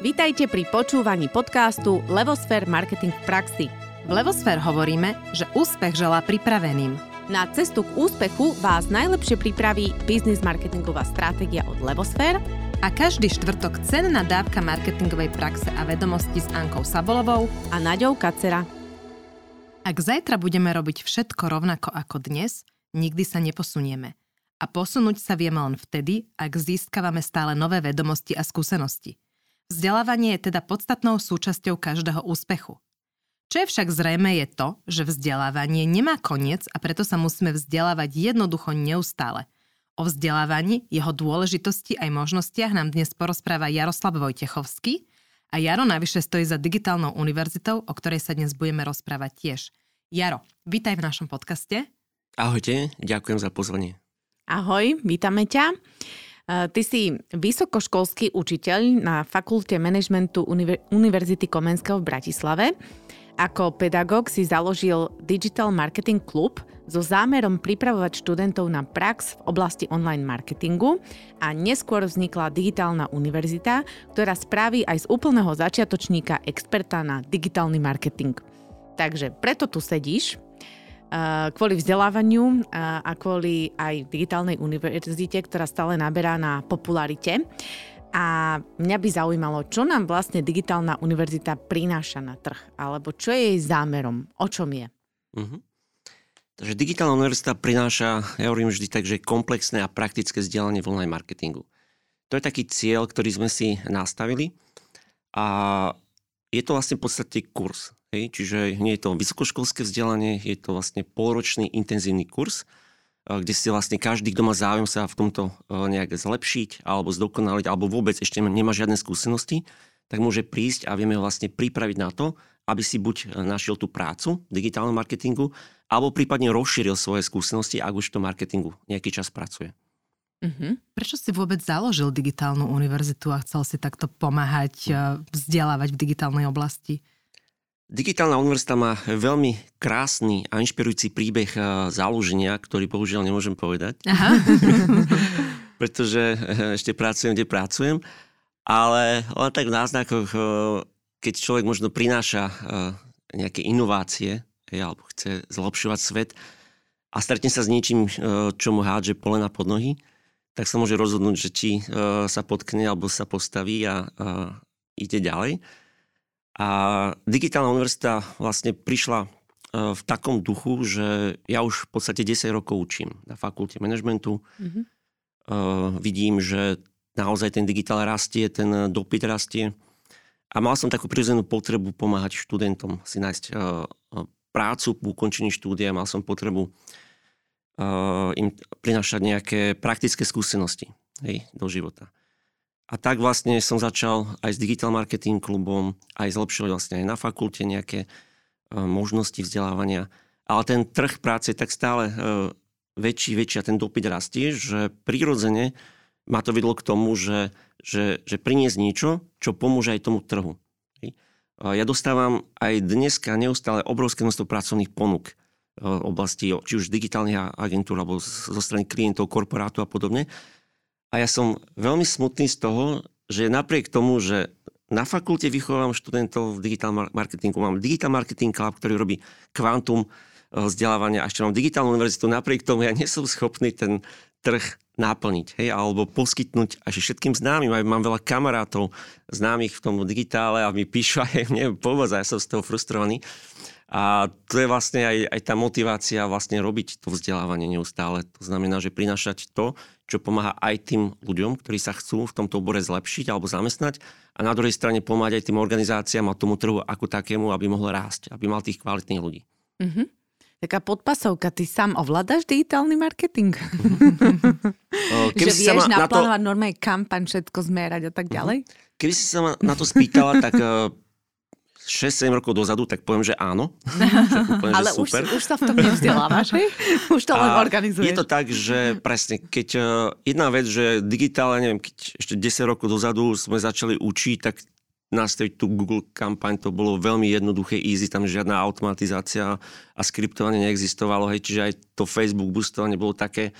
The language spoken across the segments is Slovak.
Vítajte pri počúvaní podcastu Levosfér Marketing v praxi. V Levosfér hovoríme, že úspech želá pripraveným. Na cestu k úspechu vás najlepšie pripraví biznis marketingová stratégia od Levosfér a každý štvrtok cenná dávka marketingovej praxe a vedomosti s Ankou Sabolovou a Naďou Kacera. Ak zajtra budeme robiť všetko rovnako ako dnes, nikdy sa neposunieme. A posunúť sa vieme len vtedy, ak získavame stále nové vedomosti a skúsenosti. Vzdelávanie je teda podstatnou súčasťou každého úspechu. Čo je však zrejme je to, že vzdelávanie nemá koniec a preto sa musíme vzdelávať jednoducho neustále. O vzdelávaní, jeho dôležitosti aj možnostiach nám dnes porozpráva Jaroslav Vojtechovský a Jaro navyše stojí za digitálnou univerzitou, o ktorej sa dnes budeme rozprávať tiež. Jaro, vítaj v našom podcaste. Ahojte, ďakujem za pozvanie. Ahoj, vítame ťa. Ty si vysokoškolský učiteľ na Fakulte manažmentu Univerzity Komenského v Bratislave. Ako pedagóg si založil Digital Marketing Club so zámerom pripravovať študentov na prax v oblasti online marketingu a neskôr vznikla Digitálna univerzita, ktorá spraví aj z úplného začiatočníka experta na digitálny marketing. Takže preto tu sedíš, kvôli vzdelávaniu a kvôli aj digitálnej univerzite, ktorá stále naberá na popularite. A mňa by zaujímalo, čo nám vlastne digitálna univerzita prináša na trh, alebo čo je jej zámerom, o čom je. Uh-huh. Takže digitálna univerzita prináša, ja hovorím vždy tak, že komplexné a praktické vzdelanie v online marketingu. To je taký cieľ, ktorý sme si nastavili a je to vlastne v podstate kurz. Hej, čiže nie je to vysokoškolské vzdelanie, je to vlastne polročný intenzívny kurz, eh, kde si vlastne každý, kto má záujem sa v tomto eh, nejak zlepšiť alebo zdokonaliť, alebo vôbec ešte nemá žiadne skúsenosti, tak môže prísť a vieme ho vlastne pripraviť na to, aby si buď eh, našiel tú prácu v digitálnom marketingu, alebo prípadne rozšíril svoje skúsenosti, ak už v tom marketingu nejaký čas pracuje. Uh-huh. Prečo si vôbec založil digitálnu univerzitu a chcel si takto pomáhať vzdelávať v digitálnej oblasti? Digitálna univerzita má veľmi krásny a inšpirujúci príbeh eh, založenia, ktorý bohužiaľ nemôžem povedať. Aha. Pretože eh, ešte pracujem, kde pracujem. Ale len tak v náznakoch, eh, keď človek možno prináša nejaké inovácie alebo chce zlepšovať svet a stretne sa s niečím, čo mu hádže polena pod nohy, tak sa môže rozhodnúť, že či sa potkne alebo sa postaví a ide ďalej. A digitálna univerzita vlastne prišla e, v takom duchu, že ja už v podstate 10 rokov učím na fakulte manažmentu. Mm-hmm. Uh, vidím, že naozaj ten digitál rastie, ten dopyt rastie. A mal som takú prirodzenú potrebu pomáhať študentom si nájsť uh, prácu po ukončení štúdia. Mal som potrebu uh, im prinašať nejaké praktické skúsenosti hej, do života. A tak vlastne som začal aj s Digital Marketing klubom, aj zlepšovať vlastne aj na fakulte nejaké e, možnosti vzdelávania. Ale ten trh práce je tak stále e, väčší, väčší a ten dopyt rastie, že prirodzene ma to vedlo k tomu, že, že, že priniesť niečo, čo pomôže aj tomu trhu. Ja dostávam aj dneska neustále obrovské množstvo pracovných ponúk v oblasti či už digitálnych agentúr alebo zo strany klientov, korporátu a podobne. A ja som veľmi smutný z toho, že napriek tomu, že na fakulte vychovám študentov v digitál marketingu, mám Digital Marketing Club, ktorý robí kvantum eh, vzdelávania a ešte mám digitálnu univerzitu, napriek tomu ja nie som schopný ten trh naplniť, hej, alebo poskytnúť až všetkým známym. Aj mám veľa kamarátov známych v tom digitále a mi píšu aj mne pomoc a ja som z toho frustrovaný. A to je vlastne aj, aj tá motivácia vlastne robiť to vzdelávanie neustále. To znamená, že prinašať to, čo pomáha aj tým ľuďom, ktorí sa chcú v tomto obore zlepšiť alebo zamestnať a na druhej strane pomáhať aj tým organizáciám a tomu trhu ako takému, aby mohol rásť, aby mal tých kvalitných ľudí. Mm-hmm. Taká podpasovka, ty sám ovládaš digitálny marketing? Keby že vieš naplánovať to... normálne kampaň, všetko zmerať a tak mhm. ďalej? Keby si sa ma na to spýtala, tak 6-7 rokov dozadu, tak poviem, že áno. úplne, Ale že super. Už, už sa v tom nevzdelávaš? Už to len organizuješ. Je to tak, že presne, keď uh, jedna vec, že digitálne, neviem, keď ešte 10 rokov dozadu sme začali učiť, tak nastaviť tú Google kampaň, to bolo veľmi jednoduché, easy, tam žiadna automatizácia a skriptovanie neexistovalo, hej, čiže aj to Facebook boostovanie bolo také,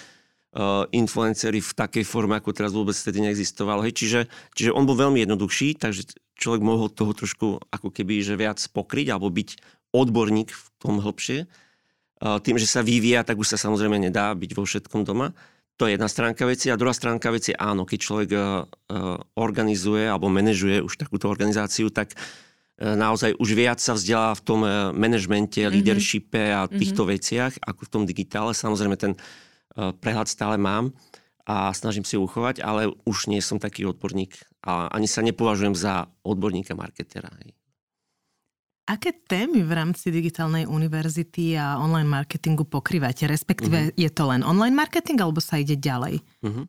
uh, influencery v takej forme, ako teraz vôbec vtedy neexistovalo. Hej, čiže, čiže on bol veľmi jednoduchší, takže človek mohol toho trošku ako keby že viac pokryť alebo byť odborník v tom hĺbšie. Tým, že sa vyvíja, tak už sa samozrejme nedá byť vo všetkom doma. To je jedna stránka veci. A druhá stránka veci, áno, keď človek organizuje alebo manažuje už takúto organizáciu, tak naozaj už viac sa vzdelá v tom manažmente, mm-hmm. leadershipe a mhm. týchto mm-hmm. veciach, ako v tom digitále. Samozrejme ten prehľad stále mám a snažím si ho uchovať, ale už nie som taký odborník a ani sa nepovažujem za odborníka marketera. Aké témy v rámci digitálnej univerzity a online marketingu pokrývate? Respektíve uh-huh. je to len online marketing alebo sa ide ďalej? Uh-huh.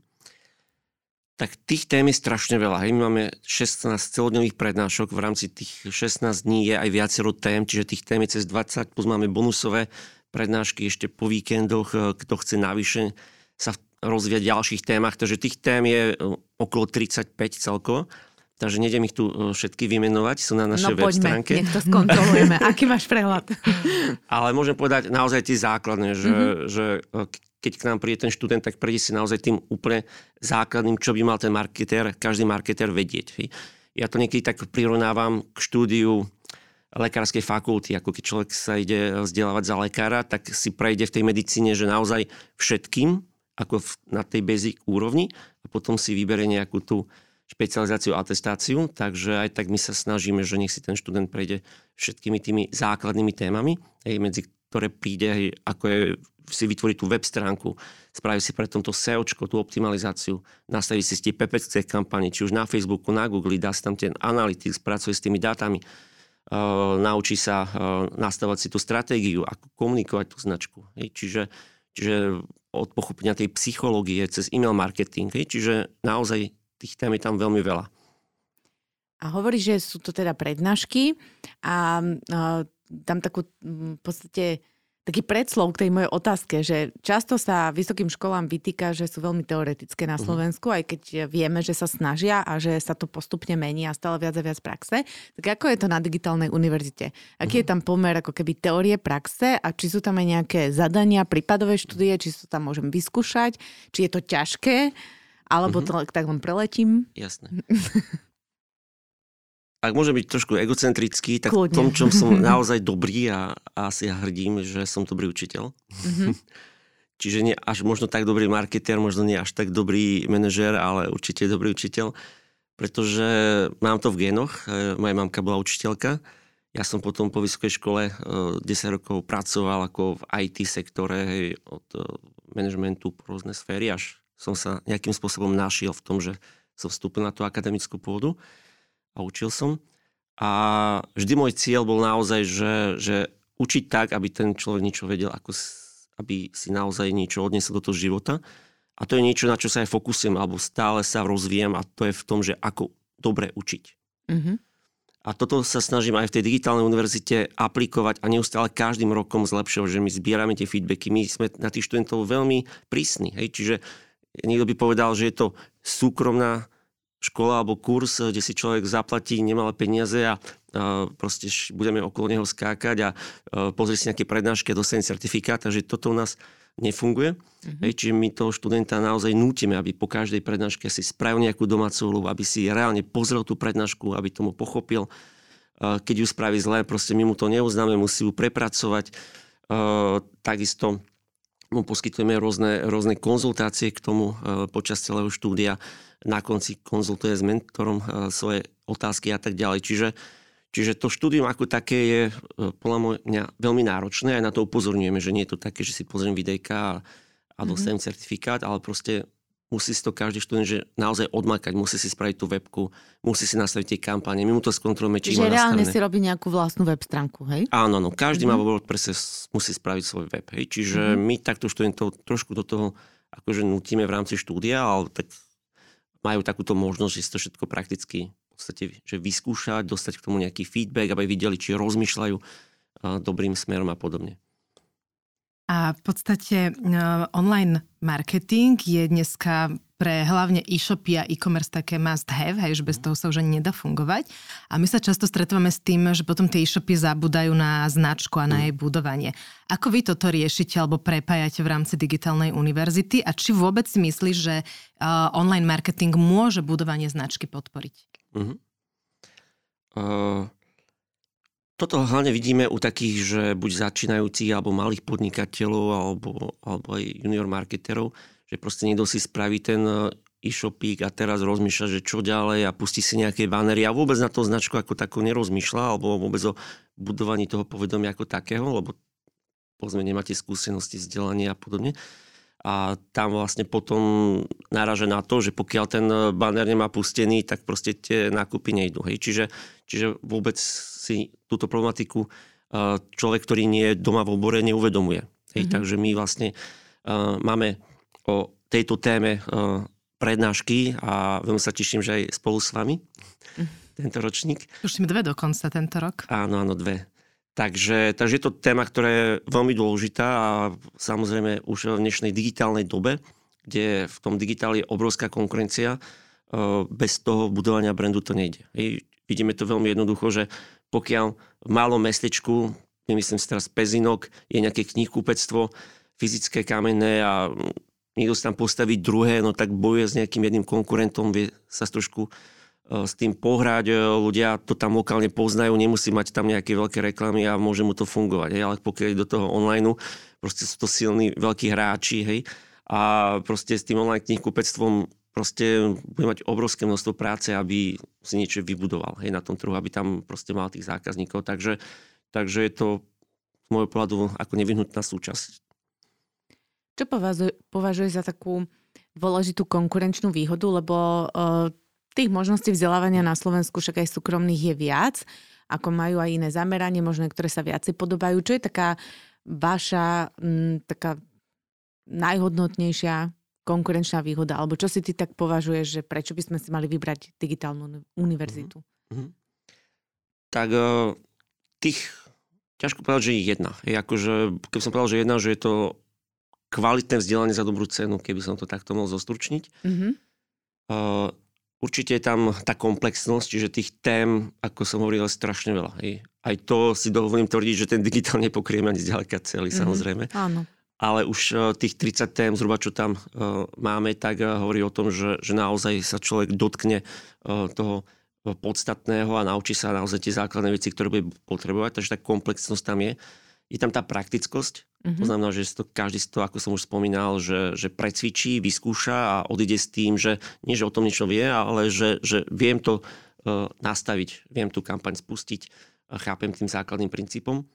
Tak tých tém je strašne veľa. Hej. My máme 16 celodňových prednášok. V rámci tých 16 dní je aj viacero tém, čiže tých tém je cez 20, plus máme bonusové prednášky ešte po víkendoch. Kto chce navyše sa rozvíjať ďalších témach, takže tých tém je e, okolo 35 celkovo. Takže nejdem ich tu e, všetky vymenovať, sú na našej no, web stránke. nech to skontrolujeme. Aký máš prehľad? Ale môžem povedať naozaj tie základné, že, mm-hmm. že e, keď k nám príde ten študent, tak príde si naozaj tým úplne základným, čo by mal ten marketér, každý marketér vedieť. Ja to niekedy tak prirovnávam k štúdiu lekárskej fakulty, ako keď človek sa ide vzdelávať za lekára, tak si prejde v tej medicíne, že naozaj všetkým, ako v, na tej basic úrovni a potom si vyberie nejakú tú špecializáciu, atestáciu, takže aj tak my sa snažíme, že nech si ten študent prejde všetkými tými základnými témami, aj medzi ktoré príde, ako je si vytvoriť tú web stránku, spraviť si pre tomto SEO, tú optimalizáciu, nastaviť si tie PPC kampane, či už na Facebooku, na Google, dá si tam ten analytics, pracuje s tými dátami, uh, naučí sa uh, nastavať si tú stratégiu, ako komunikovať tú značku. Hej. Čiže, čiže od pochopenia tej psychológie cez e-mail marketing. Čiže naozaj tých tém je tam veľmi veľa. A hovorí, že sú to teda prednášky a, a tam takú v podstate taký predslov k tej mojej otázke, že často sa vysokým školám vytýka, že sú veľmi teoretické na mhm. Slovensku, aj keď vieme, že sa snažia a že sa to postupne mení a stále viac a viac praxe. Tak ako je to na digitálnej univerzite? Aký je mhm. tam pomer ako keby teórie praxe a či sú tam aj nejaké zadania, prípadové štúdie, či sa tam môžem vyskúšať, či je to ťažké, alebo to tak vám preletím? Jasné. ak môžem byť trošku egocentrický, tak v tom, čom som naozaj dobrý a, a si ja hrdím, že som dobrý učiteľ. Mm-hmm. Čiže nie až možno tak dobrý marketér, možno nie až tak dobrý manažér, ale určite dobrý učiteľ, pretože mám to v génoch. E, moja mamka bola učiteľka. Ja som potom po vysokej škole 10 e, rokov pracoval ako v IT sektore, hej, od e, manažmentu po rôzne sféry, až som sa nejakým spôsobom našiel v tom, že som vstúpil na tú akademickú pôdu a učil som. A vždy môj cieľ bol naozaj, že, že učiť tak, aby ten človek niečo vedel, ako, aby si naozaj niečo odnesol do toho života. A to je niečo, na čo sa aj fokusujem, alebo stále sa rozvíjem a to je v tom, že ako dobre učiť. Mm-hmm. A toto sa snažím aj v tej digitálnej univerzite aplikovať a neustále každým rokom zlepšovať, že my zbierame tie feedbacky. My sme na tých študentov veľmi prísni. Hej? Čiže niekto by povedal, že je to súkromná škola alebo kurz, kde si človek zaplatí nemalé peniaze a, a proste budeme okolo neho skákať a, a pozrieť si nejaké prednášky a dostane certifikát, takže toto u nás nefunguje. Mm-hmm. Hej, čiže my toho študenta naozaj nútime, aby po každej prednáške si spravil nejakú domácu úlohu, aby si reálne pozrel tú prednášku, aby tomu pochopil. Keď ju spraví zle, proste my mu to neuznáme, musí ju prepracovať. Takisto mu poskytujeme rôzne, rôzne konzultácie k tomu počas celého štúdia na konci konzultuje s mentorom e, svoje otázky a tak ďalej. Čiže, čiže to štúdium ako také je e, podľa mňa veľmi náročné. Aj na to upozorňujeme, že nie je to také, že si pozriem videjka a, a dostanem mm-hmm. certifikát, ale proste musí si to každý študent že naozaj odmakať, musí si spraviť tú webku, musí si nastaviť tie kampane, my mu to skontrolujeme, či Čiže reálne si robí nejakú vlastnú web stránku, hej? Áno, no, každý mm-hmm. má vo WordPresse musí spraviť svoj web, hej? Čiže mm-hmm. my takto študentov trošku do toho akože nutíme v rámci štúdia, ale tak majú takúto možnosť, že si to všetko prakticky v podstate že vyskúšať, dostať k tomu nejaký feedback, aby videli, či rozmýšľajú dobrým smerom a podobne. A v podstate online marketing je dneska pre hlavne e-shopy a e-commerce také must have, hej, že bez toho sa už ani nedá fungovať. A my sa často stretávame s tým, že potom tie e-shopy zabúdajú na značku a na mm. jej budovanie. Ako vy toto riešite alebo prepájate v rámci digitálnej univerzity a či vôbec si myslíš, že uh, online marketing môže budovanie značky podporiť? Mm-hmm. uh, toto hlavne vidíme u takých, že buď začínajúcich alebo malých podnikateľov alebo, alebo aj junior marketerov, že proste niekto si spraví ten e, e-shopík a teraz rozmýšľa, že čo ďalej a pustí si nejaké banery a vôbec na to značku ako takú nerozmýšľa alebo vôbec o budovaní toho povedomia ako takého, lebo povedzme nemáte skúsenosti, vzdelanie a podobne. A tam vlastne potom náraže na to, že pokiaľ ten banner nemá pustený, tak proste tie nákupy nejdú. Hej. Čiže, čiže vôbec si túto problematiku človek, ktorý nie je doma v obore, neuvedomuje. Hej. Mm-hmm. Takže my vlastne uh, máme o tejto téme uh, prednášky a veľmi sa teším, že aj spolu s vami mm-hmm. tento ročník. Už sme dve dokonca tento rok. Áno, áno, dve. Takže, takže je to téma, ktorá je veľmi dôležitá a samozrejme už v dnešnej digitálnej dobe, kde v tom digitáli je obrovská konkurencia, bez toho budovania brandu to nejde. vidíme to veľmi jednoducho, že pokiaľ v malom mestečku, nemyslím si teraz Pezinok, je nejaké knihkúpectvo, fyzické kamenné a niekto sa tam postaví druhé, no tak bojuje s nejakým jedným konkurentom, vie sa trošku E, s tým pohrať, e, ľudia to tam lokálne poznajú, nemusí mať tam nejaké veľké reklamy a môže mu to fungovať. Hej? Ale pokiaľ do toho online, proste sú to silní veľkí hráči, hej? a proste s tým online knihkupectvom proste bude mať obrovské množstvo práce, aby si niečo vybudoval hej, na tom trhu, aby tam proste mal tých zákazníkov. Takže, takže je to z môjho pohľadu ako nevyhnutná súčasť. Čo považuje za takú dôležitú konkurenčnú výhodu, lebo uh, tých možností vzdelávania na Slovensku však aj súkromných je viac, ako majú aj iné zameranie, možno ktoré sa viacej podobajú. Čo je taká vaša m, taká najhodnotnejšia konkurenčná výhoda, alebo čo si ty tak považuješ, že prečo by sme si mali vybrať digitálnu univerzitu? Mm-hmm. Tak uh, tých, ťažko povedať, že je jedna. Je akože, keby som povedal, že jedna, že je to kvalitné vzdelanie za dobrú cenu, keby som to takto mohol zostručniť. Mm-hmm. Uh, Určite je tam tá komplexnosť, čiže tých tém, ako som hovoril, je strašne veľa. Hej. Aj to si dovolím tvrdiť, že ten digitál nepokrieme ani zďaleka celý, mm-hmm. samozrejme. Áno. Ale už uh, tých 30 tém, zhruba čo tam uh, máme, tak uh, hovorí o tom, že, že naozaj sa človek dotkne uh, toho podstatného a naučí sa naozaj tie základné veci, ktoré bude potrebovať. Takže tá komplexnosť tam je. Je tam tá praktickosť, Mm-hmm. To znamená, že to, každý z toho, ako som už spomínal, že, že precvičí, vyskúša a odíde s tým, že nie, že o tom niečo vie, ale že, že viem to uh, nastaviť, viem tú kampaň spustiť, uh, chápem tým základným princípom.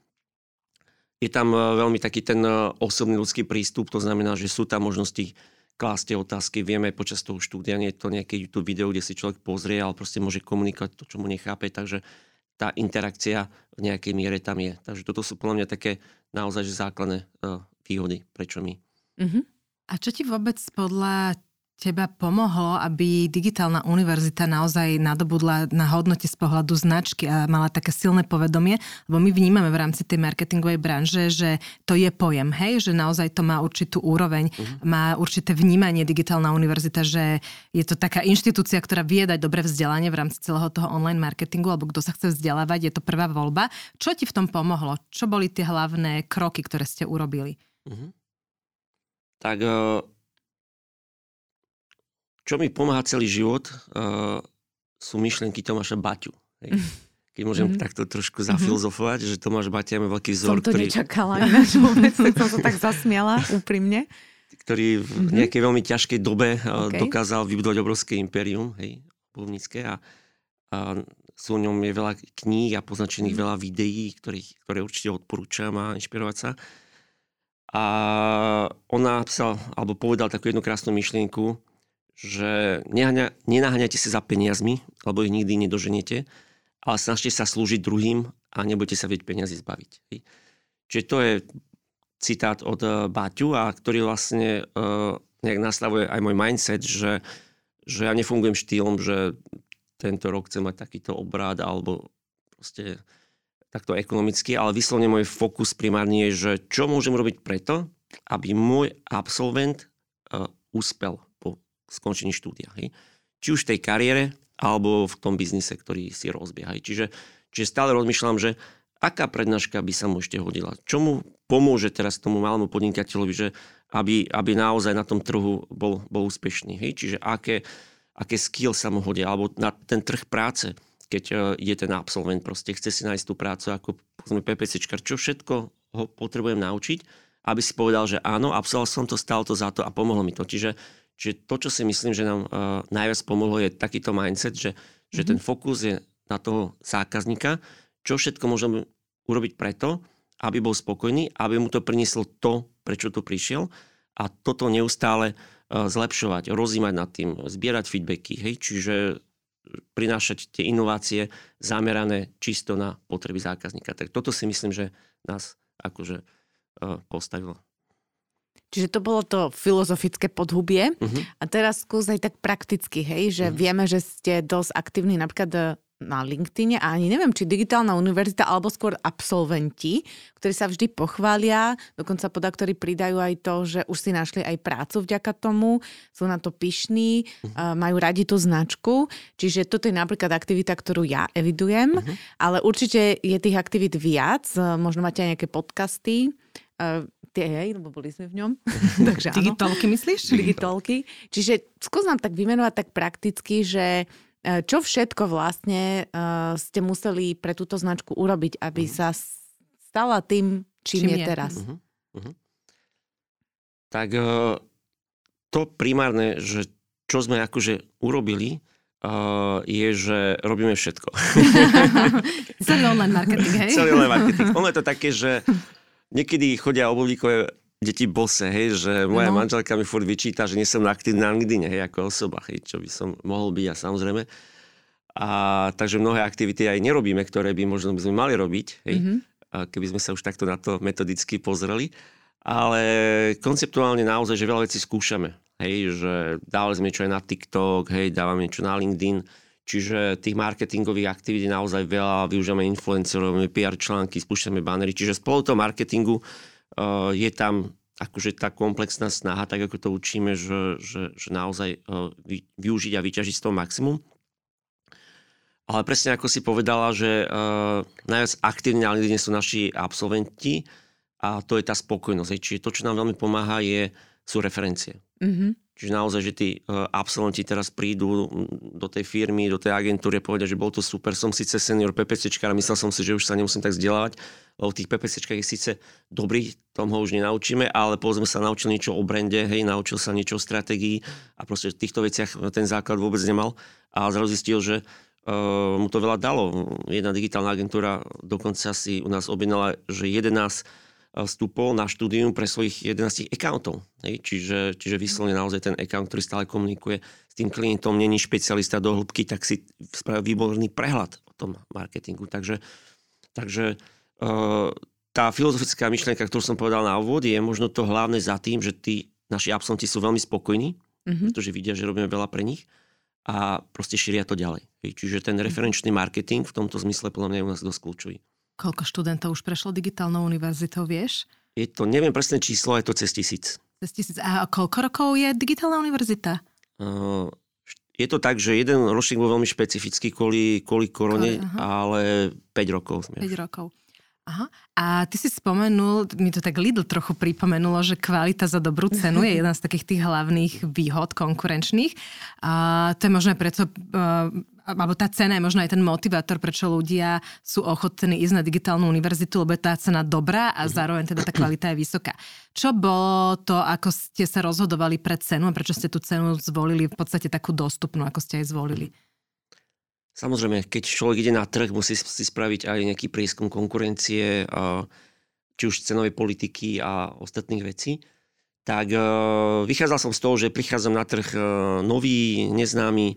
Je tam uh, veľmi taký ten uh, osobný ľudský prístup, to znamená, že sú tam možnosti klásť otázky, vieme počas toho štúdia, nie je to nejaké YouTube video, kde si človek pozrie, ale proste môže komunikovať to, čo mu nechápe, takže tá interakcia v nejakej miere tam je. Takže toto sú podľa mňa také naozaj základné uh, výhody, prečo my. Uh-huh. A čo ti vôbec podľa teba pomohlo, aby digitálna univerzita naozaj nadobudla na hodnote z pohľadu značky a mala také silné povedomie? Lebo my vnímame v rámci tej marketingovej branže, že to je pojem, hej? Že naozaj to má určitú úroveň, uh-huh. má určité vnímanie digitálna univerzita, že je to taká inštitúcia, ktorá vie dať dobré vzdelanie v rámci celého toho online marketingu, alebo kto sa chce vzdelávať, je to prvá voľba. Čo ti v tom pomohlo? Čo boli tie hlavné kroky, ktoré ste urobili? Uh-huh. Tak uh čo mi pomáha celý život, uh, sú myšlienky Tomáša Baťu. Hej. Keď môžem mm-hmm. takto trošku mhm. zafilozofovať, mm-hmm. že Tomáš Baťa je veľký vzor, som to ktorý... nečakala ináč vôbec, som sa tak zasmiala úprimne. Ktorý v mm-hmm. nejakej veľmi ťažkej dobe uh, okay. dokázal vybudovať obrovské impérium, hej, obuvnícke a, a sú o ňom je veľa kníh a poznačených mm. veľa videí, ktorých, ktoré určite odporúčam a inšpirovať sa. A on napísal, alebo povedal takú jednu krásnu myšlienku, že nenaháňajte sa za peniazmi, lebo ich nikdy nedoženiete, ale snažte sa slúžiť druhým a nebudete sa vieť peniazy zbaviť. Čiže to je citát od eh, Baťu, a ktorý vlastne uh, nejak nastavuje aj môj mindset, že, že ja nefungujem štýlom, že tento rok chcem mať takýto obrad alebo proste takto ekonomicky, ale vyslovne môj fokus primárne je, že čo môžem robiť preto, aby môj absolvent uh, úspel skončení štúdia. Hej. Či už v tej kariére, alebo v tom biznise, ktorý si rozbieha. Čiže, čiže stále rozmýšľam, že aká prednáška by sa mu ešte hodila. Čo mu pomôže teraz tomu malému podnikateľovi, že aby, aby naozaj na tom trhu bol, bol úspešný. Hej? Čiže aké, aké skill sa mu hodia, alebo na ten trh práce. keď uh, je ten absolvent, proste chce si nájsť tú prácu ako povedzme PPCčkar, čo všetko ho potrebujem naučiť, aby si povedal, že áno, absolvoval som to, stalo to za to a pomohlo mi to. Čiže, čiže to, čo si myslím, že nám uh, najviac pomohlo, je takýto mindset, že, mm-hmm. že ten fokus je na toho zákazníka, čo všetko môžeme urobiť preto, aby bol spokojný, aby mu to prinieslo to, prečo tu prišiel a toto neustále uh, zlepšovať, rozímať nad tým, zbierať feedbacky, hej, čiže prinášať tie inovácie zamerané čisto na potreby zákazníka. Tak toto si myslím, že nás akože uh, postavilo. Čiže to bolo to filozofické podhubie. Uh-huh. A teraz skús aj tak prakticky, hej, že uh-huh. vieme, že ste dosť aktívni napríklad e, na LinkedIne a ani neviem, či digitálna univerzita alebo skôr absolventi, ktorí sa vždy pochvália, dokonca podľa ktorí pridajú aj to, že už si našli aj prácu vďaka tomu, sú na to pyšní, uh-huh. majú radi tú značku, čiže toto je napríklad aktivita, ktorú ja evidujem, uh-huh. ale určite je tých aktivít viac, možno máte aj nejaké podcasty, tie, hej, lebo boli sme v ňom. Takže Digitálky myslíš? Digitálky. Čiže skús nám tak vymenovať tak prakticky, že E, čo všetko vlastne uh, ste museli pre túto značku urobiť, aby uh-huh. sa stala tým, čím, čím je, je teraz? Uh-huh. Uh-huh. Tak uh, to primárne, že čo sme akože urobili, uh, je, že robíme všetko. Celý online marketing, hej? Celý online marketing. Ono je to také, že niekedy chodia obuvníkové deti bose, hej, že moja no. manželka mi furt vyčíta, že nie som aktívny na LinkedIn, hej, ako osoba, hej, čo by som mohol byť a samozrejme. A takže mnohé aktivity aj nerobíme, ktoré by možno by sme mali robiť, hej, mm-hmm. keby sme sa už takto na to metodicky pozreli. Ale konceptuálne naozaj, že veľa vecí skúšame. Hej, že dávali sme niečo aj na TikTok, hej, dávame niečo na LinkedIn, Čiže tých marketingových aktivít je naozaj veľa, využívame influencerov, PR články, spúšťame banery. Čiže spolu toho marketingu Eh, je tam akože tá komplexná snaha, tak ako to učíme, že, že, že naozaj eh, využiť a vyťažiť z toho maximum. Ale presne ako si povedala, že uh, najviac aktívni na LinkedIn sú naši absolventi a to je tá spokojnosť. Čiže to, čo nám veľmi pomáha, je, sú referencie. Mm-hmm. Čiže naozaj, že tí uh, absolventi teraz prídu do tej firmy, do tej agentúry a povedia, že bol to super, som síce senior PPCčka, ale myslel som si, že už sa nemusím tak vzdelávať lebo v tých PPCčkách je síce dobrý, tom ho už nenaučíme, ale povedzme sa naučil niečo o brande, hej, naučil sa niečo o stratégii a proste v týchto veciach ten základ vôbec nemal a zrazu zistil, že uh, mu to veľa dalo. Jedna digitálna agentúra dokonca si u nás objednala, že 11 vstupov na štúdium pre svojich 11 accountov. Hej? Čiže, čiže vyslovene naozaj ten account, ktorý stále komunikuje s tým klientom, není špecialista do hĺbky, tak si spraví výborný prehľad o tom marketingu. Takže, takže tá filozofická myšlienka, ktorú som povedal na úvod, je možno to hlavné za tým, že tí naši absolventi sú veľmi spokojní, mm-hmm. pretože vidia, že robíme veľa pre nich a proste šíria to ďalej. Čiže ten referenčný marketing v tomto zmysle podľa mňa je u nás dosť kľúčový. Koľko študentov už prešlo digitálnou univerzitou, vieš? Je to, neviem presné číslo, je to cez tisíc. Cez tisíc. A koľko rokov je digitálna univerzita? Uh, je to tak, že jeden ročník bol veľmi špecifický kvôli, kvôli korone, Kore, ale 5 rokov. 5 rokov. Aha. A ty si spomenul, mi to tak Lidl trochu pripomenulo, že kvalita za dobrú cenu je jedna z takých tých hlavných výhod konkurenčných. A to je možno preto, alebo tá cena je možno aj ten motivátor, prečo ľudia sú ochotní ísť na digitálnu univerzitu, lebo je tá cena dobrá a zároveň teda tá kvalita je vysoká. Čo bolo to, ako ste sa rozhodovali pre cenu a prečo ste tú cenu zvolili v podstate takú dostupnú, ako ste aj zvolili? Samozrejme, keď človek ide na trh, musí si spraviť aj nejaký prieskum konkurencie, či už cenovej politiky a ostatných vecí. Tak e, vychádzal som z toho, že prichádzam na trh e, nový, neznámy.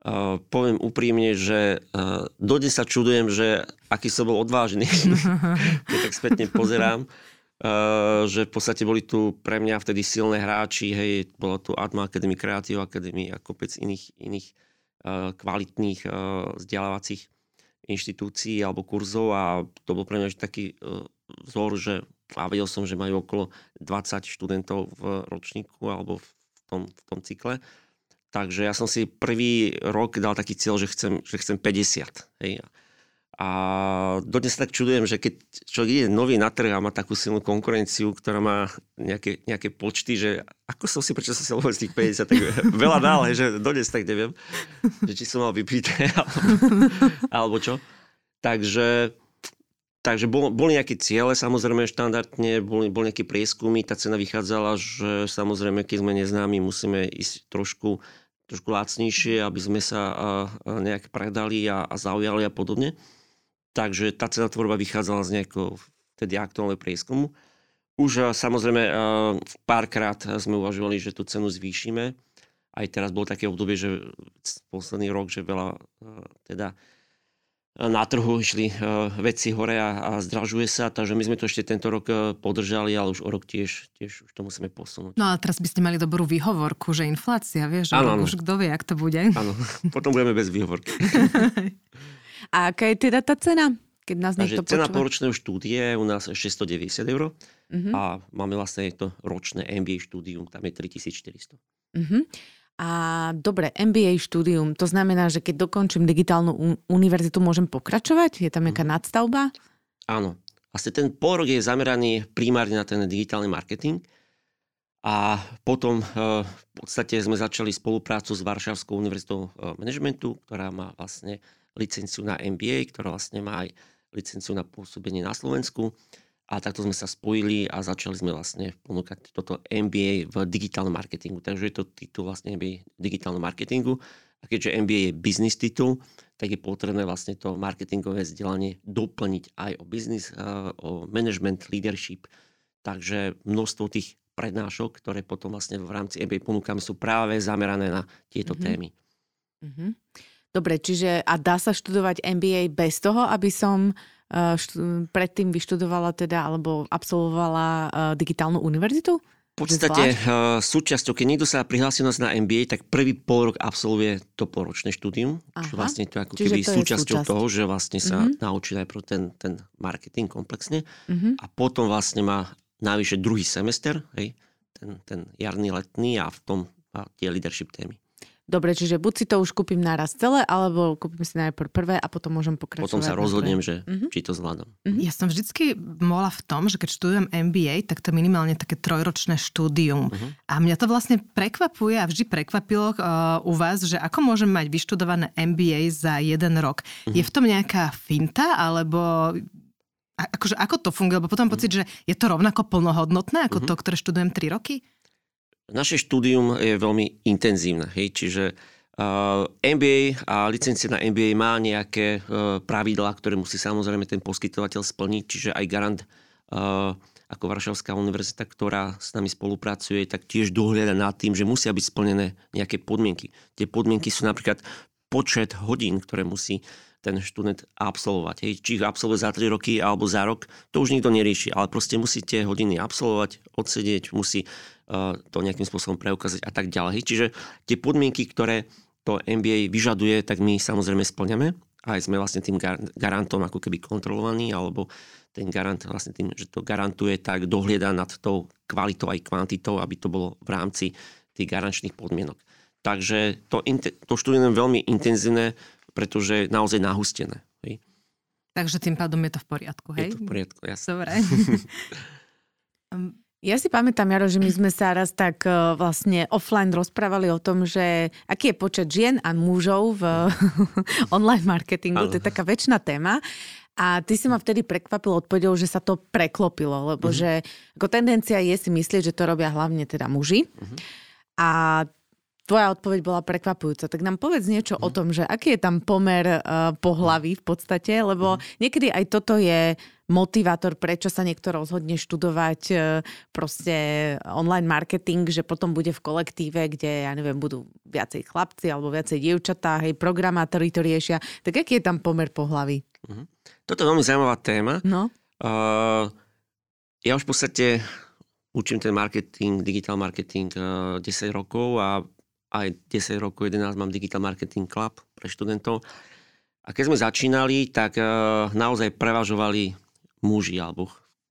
E, poviem úprimne, že dodnes sa čudujem, že aký som bol odvážny, keď tak spätne pozerám. že v podstate boli tu pre mňa vtedy silné hráči, hej, bola tu Atma Academy, Creative Academy a kopec iných, iných Eh, kvalitných eh, vzdelávacích inštitúcií alebo kurzov a to bol pre mňa taký eh, vzor, že a vedel som, že majú okolo 20 študentov v ročníku alebo v tom, v tom cykle. Takže ja som si prvý rok dal taký cieľ, že chcem, že chcem 50. Hej. A dodnes tak čudujem, že keď človek ide nový na trh a má takú silnú konkurenciu, ktorá má nejaké, nejaké počty, že ako som si, prečo som si z tých 50, tak veľa dál, že dodnes tak neviem, že či som mal vypité, alebo, alebo čo. Takže, takže bol, boli nejaké ciele, samozrejme štandardne, boli, boli nejaké prieskumy, tá cena vychádzala, že samozrejme, keď sme neznámi, musíme ísť trošku, trošku lacnejšie, aby sme sa nejak predali a, zaujali a podobne. Takže tá cena tvorba vychádzala z nejakého vtedy aktuálneho prieskumu. Už samozrejme párkrát sme uvažovali, že tú cenu zvýšime. Aj teraz bolo také obdobie, že posledný rok, že veľa teda na trhu išli veci hore a, a zdražuje sa, takže my sme to ešte tento rok podržali, ale už o rok tiež, tiež už to musíme posunúť. No a teraz by ste mali dobrú výhovorku, že inflácia, vieš, že ano, už kto vie, ak to bude. Áno, potom budeme bez výhovorky. A aká je teda tá cena? Keď nás niekto cena poročného štúdie je u nás 690 eur uh-huh. a máme vlastne to ročné MBA štúdium, tam je 3400. Uh-huh. A dobre, MBA štúdium, to znamená, že keď dokončím digitálnu univerzitu, môžem pokračovať? Je tam nejaká nadstavba? Áno. Vlastne ten pôrok je zameraný primárne na ten digitálny marketing. A potom eh, v podstate sme začali spoluprácu s Varšavskou univerzitou eh, managementu, ktorá má vlastne licenciu na MBA, ktorá vlastne má aj licenciu na pôsobenie na Slovensku. A takto sme sa spojili a začali sme vlastne ponúkať toto MBA v digitálnom marketingu. Takže je to titul vlastne MBA v digitálnom marketingu. A keďže MBA je business titul, tak je potrebné vlastne to marketingové vzdelanie doplniť aj o business, o management, leadership. Takže množstvo tých prednášok, ktoré potom vlastne v rámci MBA ponúkame, sú práve zamerané na tieto mm-hmm. témy. Mm-hmm. Dobre, čiže a dá sa študovať MBA bez toho, aby som št- predtým vyštudovala teda alebo absolvovala uh, digitálnu univerzitu? V podstate uh, súčasťou, keď niekto sa prihlási nás na MBA, tak prvý pol rok absolvuje to poročné štúdium, Aha. čo vlastne to ako keby to súčasťou súčasť. toho, že vlastne sa uh-huh. naučí najprv ten, ten marketing komplexne uh-huh. a potom vlastne má navyše druhý semester, hej, ten, ten jarný, letný a v tom a tie leadership témy. Dobre, čiže buď si to už kúpim naraz celé, alebo kúpim si najprv prvé a potom môžem pokračovať. Potom sa rozhodnem, že uh-huh. či to zvládam. Uh-huh. Ja som vždycky bola v tom, že keď študujem MBA, tak to je minimálne také trojročné štúdium. Uh-huh. A mňa to vlastne prekvapuje a vždy prekvapilo uh, u vás, že ako môžem mať vyštudované MBA za jeden rok. Uh-huh. Je v tom nejaká finta, alebo akože ako to funguje? Lebo potom uh-huh. pocit, že je to rovnako plnohodnotné ako uh-huh. to, ktoré študujem 3 roky? Naše štúdium je veľmi intenzívne, hej, čiže uh, MBA a licencia na MBA má nejaké uh, pravidlá, ktoré musí samozrejme ten poskytovateľ splniť, čiže aj garant uh, ako Varšavská univerzita, ktorá s nami spolupracuje, tak tiež dohľada nad tým, že musia byť splnené nejaké podmienky. Tie podmienky sú napríklad počet hodín, ktoré musí ten študent absolvovať. Hej. Či ich absolvuje za 3 roky alebo za rok, to už nikto nerieši, ale proste musí tie hodiny absolvovať, odsedieť, musí to nejakým spôsobom preukázať a tak ďalej. Čiže tie podmienky, ktoré to MBA vyžaduje, tak my samozrejme splňame. Aj sme vlastne tým garantom ako keby kontrolovaní, alebo ten garant vlastne tým, že to garantuje, tak dohliada nad tou kvalitou aj kvantitou, aby to bolo v rámci tých garančných podmienok. Takže to, to štúdium je veľmi intenzívne, pretože je naozaj nahustené. Hej. Takže tým pádom je to v poriadku, hej? Je to v poriadku, jasne. Dobre. Ja si pamätám, Jaro, že my sme sa raz tak uh, vlastne offline rozprávali o tom, že aký je počet žien a mužov v online marketingu. To je taká väčšina téma. A ty si ma vtedy prekvapil odpovedou, že sa to preklopilo, lebo uh-huh. že ako tendencia je si myslieť, že to robia hlavne teda muži. Uh-huh. A tvoja odpoveď bola prekvapujúca. Tak nám povedz niečo uh-huh. o tom, že aký je tam pomer uh, pohlaví v podstate, lebo uh-huh. niekedy aj toto je motivátor, prečo sa niekto rozhodne študovať e, proste online marketing, že potom bude v kolektíve, kde, ja neviem, budú viacej chlapci alebo viacej dievčatá, hej, programátori to riešia. Tak aký je tam pomer pohlavy? Uh-huh. Toto je veľmi zaujímavá téma. No. Uh, ja už v podstate učím ten marketing, digital marketing uh, 10 rokov a aj 10 rokov, 11 mám Digital Marketing Club pre študentov. A keď sme začínali, tak uh, naozaj prevažovali muži alebo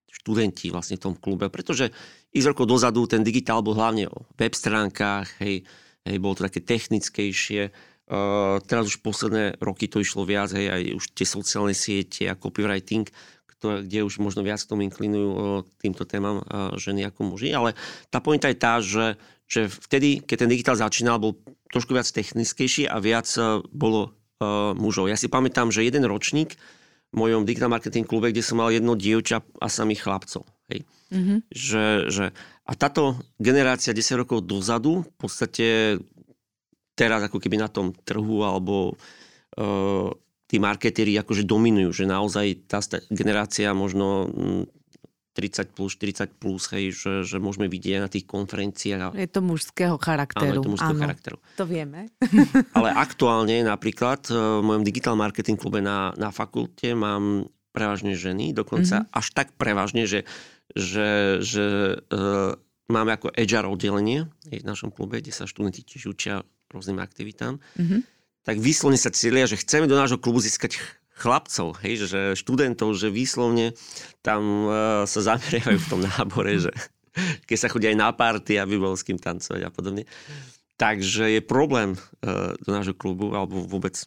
študenti vlastne v tom klube, pretože z rokov dozadu ten digitál bol hlavne o web stránkach, hej, hej, bolo to také technickejšie, Uh, teraz už posledné roky to išlo viac, hej, aj už tie sociálne siete a copywriting, ktoré, kde už možno viac tomu inklinujú uh, týmto témam ženy ako muži. Ale tá pointa je tá, že, že vtedy, keď ten digitál začínal, bol trošku viac technickejší a viac uh, bolo uh, mužov. Ja si pamätám, že jeden ročník v mojom digital marketing klube, kde som mal jedno dievča a samých chlapcov. Hej. Mm-hmm. Že, že, a táto generácia 10 rokov dozadu v podstate teraz ako keby na tom trhu alebo uh, tí marketéri akože dominujú, že naozaj tá generácia možno 30 mm, plus, 40 plus, hej, že, že môžeme vidieť na tých konferenciách. Je to mužského charakteru. Áno, je to mužského áno, charakteru. To vieme. Ale aktuálne napríklad e, v mojom digital marketing klube na, na fakulte mám prevažne ženy, dokonca mm-hmm. až tak prevažne, že, že, že uh, máme ako HR oddelenie v našom klube, kde sa študenti tiež učia rôznym aktivitám, mm-hmm. tak výslovne sa cieľia, že chceme do nášho klubu získať chlapcov, hej, že študentov, že výslovne tam uh, sa zameriavajú v tom nábore, že keď sa chodia aj na party, aby bol s kým tancovať a podobne. Takže je problém uh, do nášho klubu, alebo vôbec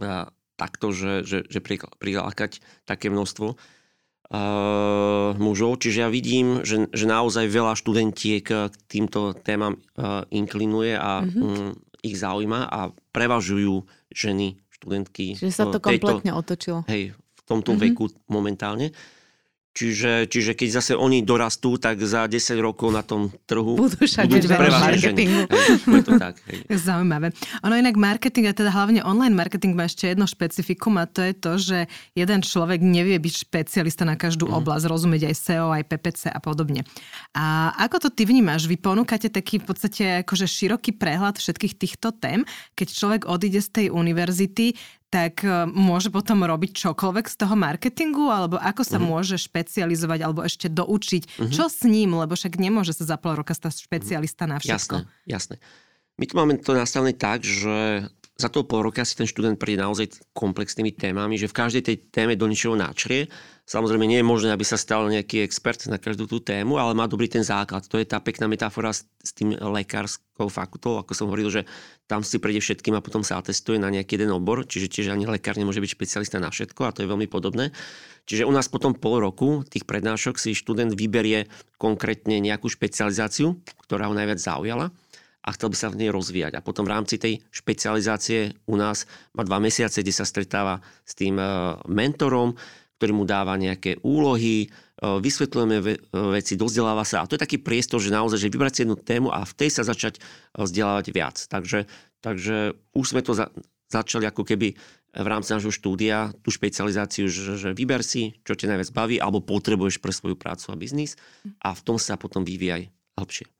uh, takto, že, že, že prilákať také množstvo uh, mužov. Čiže ja vidím, že, že naozaj veľa študentiek k týmto témam uh, inklinuje a mm-hmm. um, ich zaujíma a prevažujú ženy, študentky. Čiže sa to tejto, kompletne otočilo. Hej, v tomto mm-hmm. veku momentálne. Čiže, čiže keď zase oni dorastú, tak za 10 rokov na tom trhu budú všade marketingu. Hej, to tak, hej. Zaujímavé. Ono inak marketing, a teda hlavne online marketing má ešte jedno špecifikum a to je to, že jeden človek nevie byť špecialista na každú mm. oblasť, rozumieť aj SEO, aj PPC a podobne. A ako to ty vnímaš? Vy ponúkate taký v podstate akože široký prehľad všetkých týchto tém. Keď človek odíde z tej univerzity, tak e, môže potom robiť čokoľvek z toho marketingu, alebo ako sa uh-huh. môže špecializovať, alebo ešte doučiť, uh-huh. čo s ním, lebo však nemôže sa za pol roka stať špecialista na všetko. Jasné, jasné. My tu máme to nastavené tak, že za toho pol roka si ten študent príde naozaj komplexnými témami, že v každej tej téme do ničoho náčrie. Samozrejme nie je možné, aby sa stal nejaký expert na každú tú tému, ale má dobrý ten základ. To je tá pekná metafora s, s tým lekárskou fakultou, ako som hovoril, že tam si prejde všetkým a potom sa atestuje na nejaký jeden obor, čiže tiež ani lekár nemôže byť špecialista na všetko a to je veľmi podobné. Čiže u nás potom pol roku tých prednášok si študent vyberie konkrétne nejakú špecializáciu, ktorá ho najviac zaujala a chcel by sa v nej rozvíjať. A potom v rámci tej špecializácie u nás má dva mesiace, kde sa stretáva s tým e, mentorom, ktorý mu dáva nejaké úlohy, e, vysvetľujeme veci, dozdeláva sa. A to je taký priestor, že naozaj, že vybrať si jednu tému a v tej sa začať e, vzdelávať viac. Takže, takže už sme to za, začali ako keby v rámci nášho štúdia tú špecializáciu, že, že vyber si, čo ťa najviac baví, alebo potrebuješ pre svoju prácu a biznis a v tom sa potom vyvíjaj hlbšie.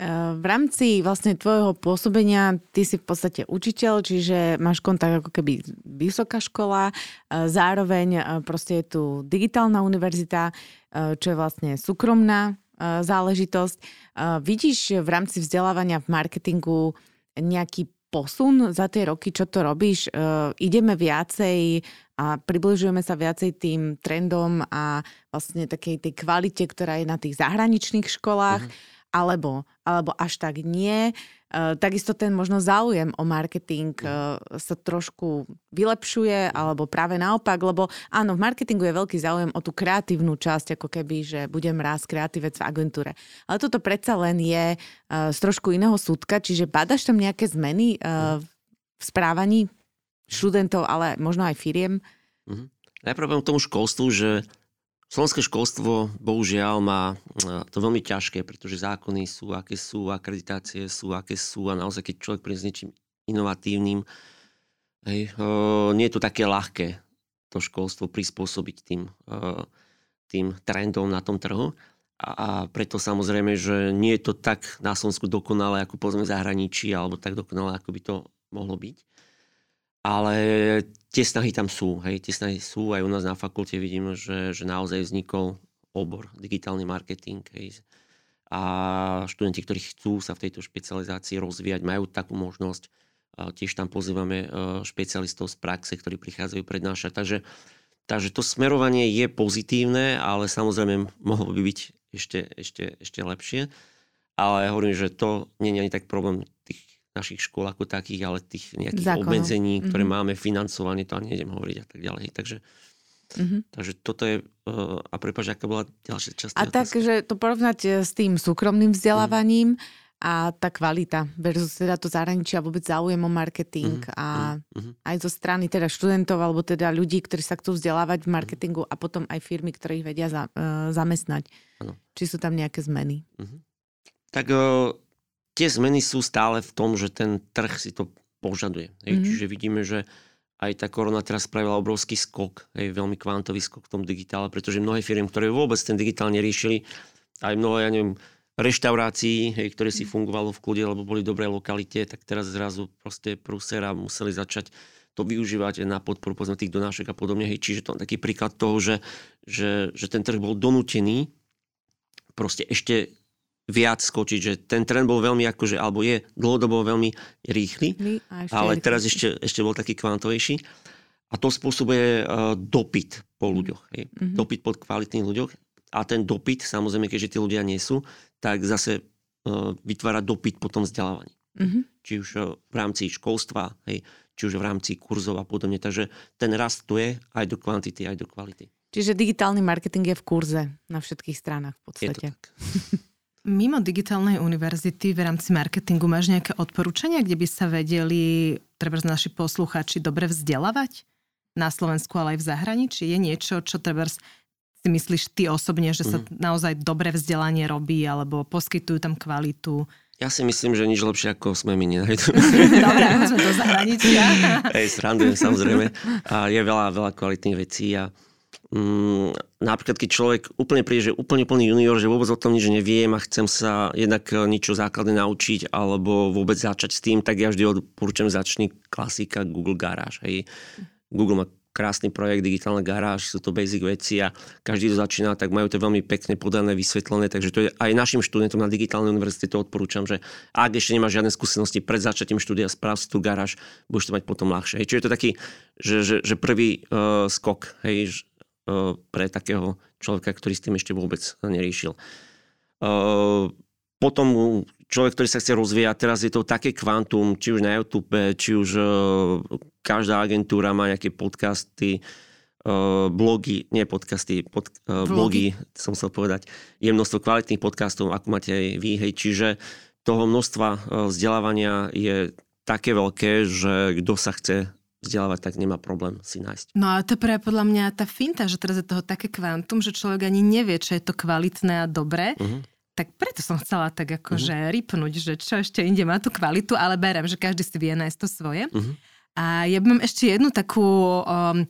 V rámci vlastne tvojho pôsobenia ty si v podstate učiteľ, čiže máš kontakt ako keby vysoká škola, zároveň proste je tu digitálna univerzita, čo je vlastne súkromná záležitososť. Vidíš v rámci vzdelávania v marketingu nejaký posun za tie roky, čo to robíš? Ideme viacej a približujeme sa viacej tým trendom a vlastne takej tej kvalite, ktorá je na tých zahraničných školách. Mm-hmm alebo, alebo až tak nie. Uh, takisto ten možno záujem o marketing uh, sa trošku vylepšuje, alebo práve naopak, lebo áno, v marketingu je veľký záujem o tú kreatívnu časť, ako keby, že budem raz kreatívec v agentúre. Ale toto predsa len je uh, z trošku iného súdka, čiže badaš tam nejaké zmeny uh, v správaní študentov, ale možno aj firiem? Mm-hmm. Najprv k tomu školstvu, že Slovenské školstvo bohužiaľ má e, to veľmi ťažké, pretože zákony sú, aké sú, akreditácie sú, aké sú a naozaj, keď človek príde s niečím inovatívnym, hej, uh, nie je to také ľahké to školstvo prispôsobiť tým, uh, tým trendom na tom trhu. A, a preto samozrejme, že nie je to tak na Slovensku dokonalé, ako povedzme v zahraničí, alebo tak dokonalé, ako by to mohlo byť. Ale tie snahy tam sú. Hej, tie snahy sú. Aj u nás na fakulte vidím, že, že naozaj vznikol obor digitálny marketing. Hej. A študenti, ktorí chcú sa v tejto špecializácii rozvíjať, majú takú možnosť. Tiež tam pozývame e, špecialistov z praxe, ktorí prichádzajú prednášať. Takže, takže to smerovanie je pozitívne, ale samozrejme mohlo by byť ešte, ešte, ešte lepšie. Ale hovorím, že to nie je ani tak problém tých našich škôl ako takých, ale tých nejakých Zákonov. obmedzení, ktoré mm-hmm. máme, financovanie, to ani nejdem hovoriť a tak ďalej. Takže, mm-hmm. takže toto je, uh, a prepáč, aká bola ďalšia časť? A tak, že to porovnať e, s tým súkromným vzdelávaním, mm a tá kvalita versus teda to zahraničia vôbec záujem o marketing mm, a mm, aj zo strany teda študentov alebo teda ľudí, ktorí sa chcú vzdelávať v marketingu a potom aj firmy, ktoré ich vedia za, uh, zamestnať. Ano. Či sú tam nejaké zmeny? Mm-hmm. Tak uh, tie zmeny sú stále v tom, že ten trh si to požaduje. Hej. Mm-hmm. Čiže vidíme, že aj tá korona teraz spravila obrovský skok, hej, veľmi kvantový skok v tom digitále, pretože mnohé firmy, ktoré vôbec ten digitál neriešili, aj mnoho, ja neviem, reštaurácií, hej, ktoré si fungovalo v kľude, lebo boli dobré lokalite, tak teraz zrazu proste prúsera museli začať to využívať na podporu povedzme, tých donášek a podobne. Hej. Čiže to je taký príklad toho, že, že, že ten trh bol donútený proste ešte viac skočiť, že ten trend bol veľmi akože, alebo je dlhodobo veľmi rýchly, ale rýchly. teraz ešte, ešte bol taký kvantovejší. A to spôsobuje uh, dopyt po ľuďoch. Hej. Mm-hmm. Dopyt pod kvalitných ľuďoch. A ten dopyt, samozrejme, keďže tí ľudia nie sú, tak zase uh, vytvára dopyt po tom vzdelávaní. Mm-hmm. Či už uh, v rámci školstva, hej, či už v rámci kurzov a podobne. Takže ten rast tu je aj do kvantity, aj do kvality. Čiže digitálny marketing je v kurze na všetkých stranách v podstate. Je to tak. Mimo digitálnej univerzity v rámci marketingu máš nejaké odporúčania, kde by sa vedeli treba naši poslucháči dobre vzdelávať? Na Slovensku, ale aj v zahraničí? Je niečo, čo treba si myslíš ty osobne, že sa mm. naozaj dobre vzdelanie robí alebo poskytujú tam kvalitu? Ja si myslím, že nič lepšie ako sme my nenajdu. Dobre, sme do zahraničia. Hej, srandujem samozrejme. A je veľa, veľa kvalitných vecí a mm, napríklad keď človek úplne príde, že úplne plný junior, že vôbec o tom nič neviem a chcem sa jednak niečo základné naučiť alebo vôbec začať s tým, tak ja vždy odporúčam začni klasika Google Garage. Hej. Google má krásny projekt Digitálna garáž, sú to basic veci a každý to začína, tak majú to veľmi pekne podané, vysvetlené, takže to je aj našim študentom na Digitálnej univerzite to odporúčam, že ak ešte nemáš žiadne skúsenosti pred začatím štúdia, správ si tú garáž, budeš to mať potom ľahšie. Hej. Čiže je to taký, že, že, že prvý uh, skok hej, pre takého človeka, ktorý s tým ešte vôbec neriešil. Uh, potom človek, ktorý sa chce rozvíjať, teraz je to také kvantum, či už na YouTube, či už uh, každá agentúra má nejaké podcasty, blogy, nie podcasty, pod, blogy. blogy, som chcel povedať. Je množstvo kvalitných podcastov, ako máte aj vy, hej, čiže toho množstva vzdelávania je také veľké, že kto sa chce vzdelávať, tak nemá problém si nájsť. No a to je práve podľa mňa tá finta, že teraz je toho také kvantum, že človek ani nevie, čo je to kvalitné a dobré. Uh-huh tak preto som chcela tak akože uh-huh. ripnúť, že čo ešte inde má tú kvalitu, ale berem, že každý si vie nájsť to svoje. Uh-huh. A ja mám ešte jednu takú, um,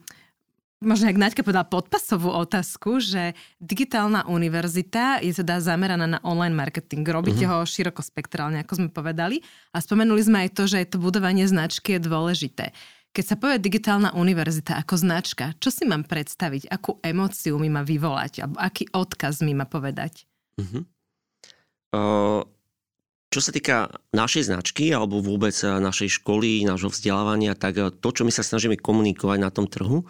možno jak Naďka povedala, podpasovú otázku, že digitálna univerzita je teda zameraná na online marketing. Robíte uh-huh. ho širokospektrálne, ako sme povedali. A spomenuli sme aj to, že to budovanie značky je dôležité. Keď sa povie digitálna univerzita ako značka, čo si mám predstaviť? Akú emóciu mi má vyvolať? Alebo aký odkaz mi má povedať? Uh-huh. Čo sa týka našej značky alebo vôbec našej školy, nášho vzdelávania, tak to, čo my sa snažíme komunikovať na tom trhu,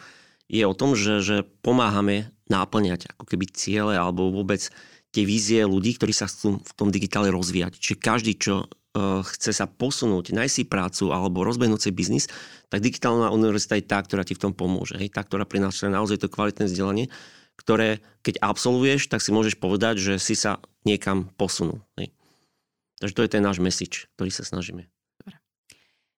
je o tom, že, že pomáhame náplňať ako keby ciele alebo vôbec tie vízie ľudí, ktorí sa chcú v tom digitále rozvíjať. Čiže každý, čo chce sa posunúť, nájsť si prácu alebo rozbehnúť si biznis, tak digitálna univerzita je tá, ktorá ti v tom pomôže. Hej? Tá, ktorá prináša naozaj to kvalitné vzdelanie ktoré keď absolvuješ, tak si môžeš povedať, že si sa niekam posunul. Hej. Takže to je ten náš message, ktorý sa snažíme.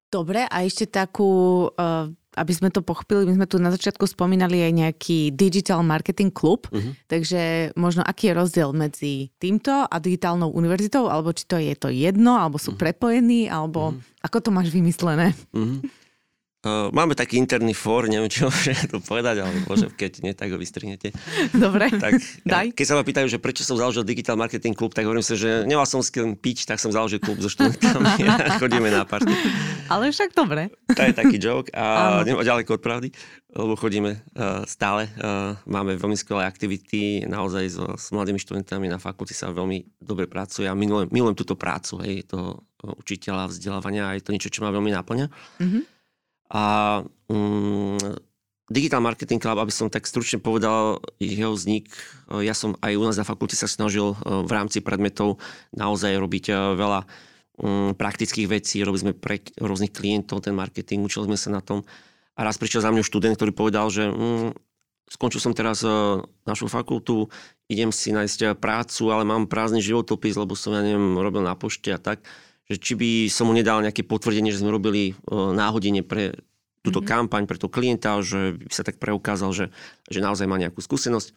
Dobre a ešte takú, uh, aby sme to pochopili, my sme tu na začiatku spomínali aj nejaký Digital Marketing Club, uh-huh. takže možno aký je rozdiel medzi týmto a digitálnou univerzitou, alebo či to je to jedno, alebo sú uh-huh. prepojení, alebo uh-huh. ako to máš vymyslené? Uh-huh. Uh, máme taký interný fór, neviem, čo môžem to povedať, ale môžem, keď nie, tak ho vystrihnete. Dobre, tak, daj. Keď sa ma pýtajú, že prečo som založil Digital Marketing Club, tak hovorím si, že nemal som s kým piť, tak som založil klub so študentami a chodíme na party. Ale však dobre. To je taký joke a nemá ďaleko od pravdy, lebo chodíme uh, stále. Uh, máme veľmi skvelé aktivity, naozaj so, s mladými študentami na fakulte sa veľmi dobre pracuje a milujem, milujem túto prácu, hej, toho učiteľa, vzdelávania a je to niečo, čo ma veľmi náplňa. Mm-hmm. A um, Digital Marketing Club, aby som tak stručne povedal jeho vznik, ja som aj u nás na fakulte sa snažil v rámci predmetov naozaj robiť veľa um, praktických vecí, robili sme pre rôznych klientov ten marketing, učili sme sa na tom. A raz prišiel za mňa študent, ktorý povedal, že um, skončil som teraz našu fakultu, idem si nájsť prácu, ale mám prázdny životopis, lebo som, ja neviem, robil na pošte a tak že či by som mu nedal nejaké potvrdenie, že sme robili náhodenie pre túto mm-hmm. kampaň, pre toho klienta, že by sa tak preukázal, že, že naozaj má nejakú skúsenosť.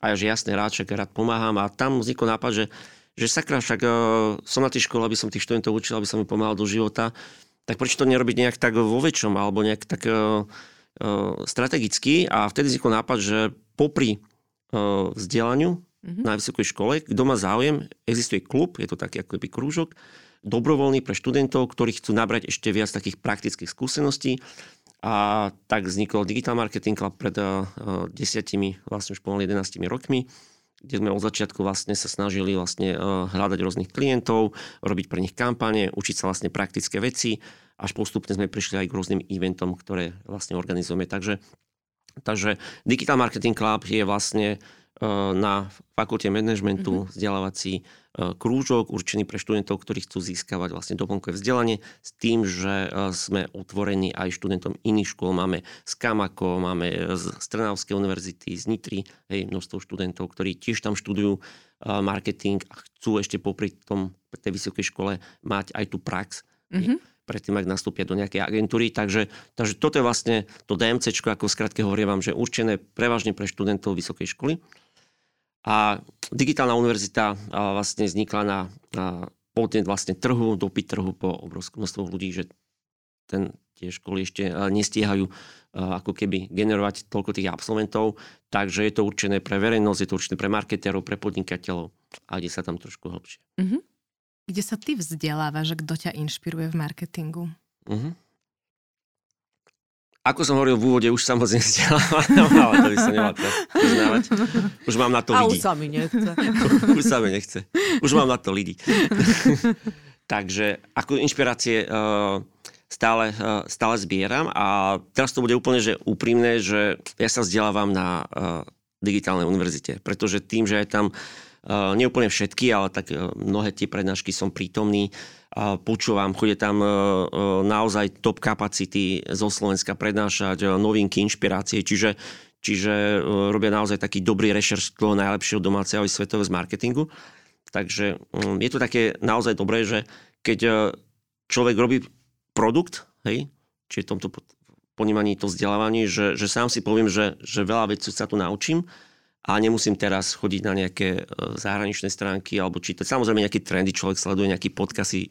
A ja, že jasne, rád, však rád pomáham. A tam vznikol nápad, že, že sakra, však uh, som na tej škole, aby som tých študentov učil, aby som mi pomáhal do života. Tak prečo to nerobiť nejak tak vo väčšom, alebo nejak tak uh, uh, strategicky. A vtedy vznikol nápad, že popri uh, vzdelaniu mm-hmm. na vysokej škole, kto má záujem, existuje klub, je to taký ako krúžok, dobrovoľný pre študentov, ktorí chcú nabrať ešte viac takých praktických skúseností. A tak vznikol Digital Marketing Club pred uh, desiatimi, vlastne už pomaly 11 rokmi, kde sme od začiatku vlastne sa snažili vlastne uh, hľadať rôznych klientov, robiť pre nich kampane, učiť sa vlastne praktické veci, až postupne sme prišli aj k rôznym eventom, ktoré vlastne organizujeme. Takže, takže Digital Marketing Club je vlastne na fakulte managementu mm-hmm. vzdelávací E, krúžok určený pre študentov, ktorí chcú získavať vlastne doplnkové vzdelanie s tým, že e, sme otvorení aj študentom iných škôl. Máme z Kamako, máme z Trnavskej univerzity, z Nitry, hej, množstvo študentov, ktorí tiež tam študujú e, marketing a chcú ešte popri tom, tej vysokej škole mať aj tú prax. Mm-hmm predtým, ak nastúpia do nejakej agentúry. Takže, takže toto je vlastne to DMC, ako skratke hovorím vám, že určené prevažne pre študentov vysokej školy. A digitálna univerzita vlastne vznikla na, na podnet vlastne trhu, dopyt trhu po obrovskom množstvu ľudí, že ten, tie školy ešte nestíhajú ako keby generovať toľko tých absolventov, takže je to určené pre verejnosť, je to určené pre marketérov, pre podnikateľov a ide sa tam trošku hlbšie. Mm-hmm. Kde sa ty vzdelávaš, kto ťa inšpiruje v marketingu? Mm-hmm. Ako som hovoril v úvode, už sa moc nevzdelávam, ale to by sa nemal priznávať. Už mám na to lidi. A už sa mi nechce. už sa mi nechce. Už mám na to lidi. Takže ako inšpirácie uh, stále, uh, stále zbieram a teraz to bude úplne že úprimné, že ja sa vzdelávam na uh, digitálnej univerzite, pretože tým, že je tam uh, neúplne všetky, ale tak uh, mnohé tie prednášky som prítomný, počúvam, chodí tam e, e, naozaj top kapacity zo Slovenska prednášať novinky, inšpirácie, čiže, čiže robia naozaj taký dobrý rešerš toho najlepšieho domáceho aj svetového z marketingu. Takže mm, je to také naozaj dobré, že keď človek robí produkt, hej, či v tomto ponímaní to vzdelávanie, že, že sám si poviem, že, že veľa vecí sa tu naučím a nemusím teraz chodiť na nejaké zahraničné stránky alebo čítať. Samozrejme nejaké trendy, človek sleduje nejaký podcasty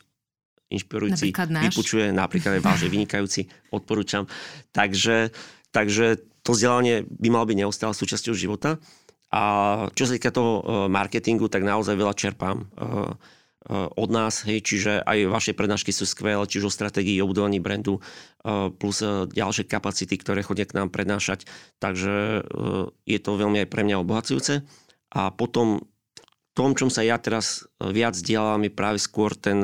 inšpirujúci, vypučuje, napríklad aj váš je vynikajúci, odporúčam. Takže, takže to vzdelanie by malo byť neustále súčasťou života. A čo sa týka toho e, marketingu, tak naozaj veľa čerpám e, e, od nás, hej, čiže aj vaše prednášky sú skvelé, čiže o stratégii, o budovaní brandu, plus ďalšie kapacity, ktoré chodia k nám prednášať. Takže je to veľmi aj pre mňa obohacujúce. A potom tom, čom sa ja teraz viac dielam, je práve skôr ten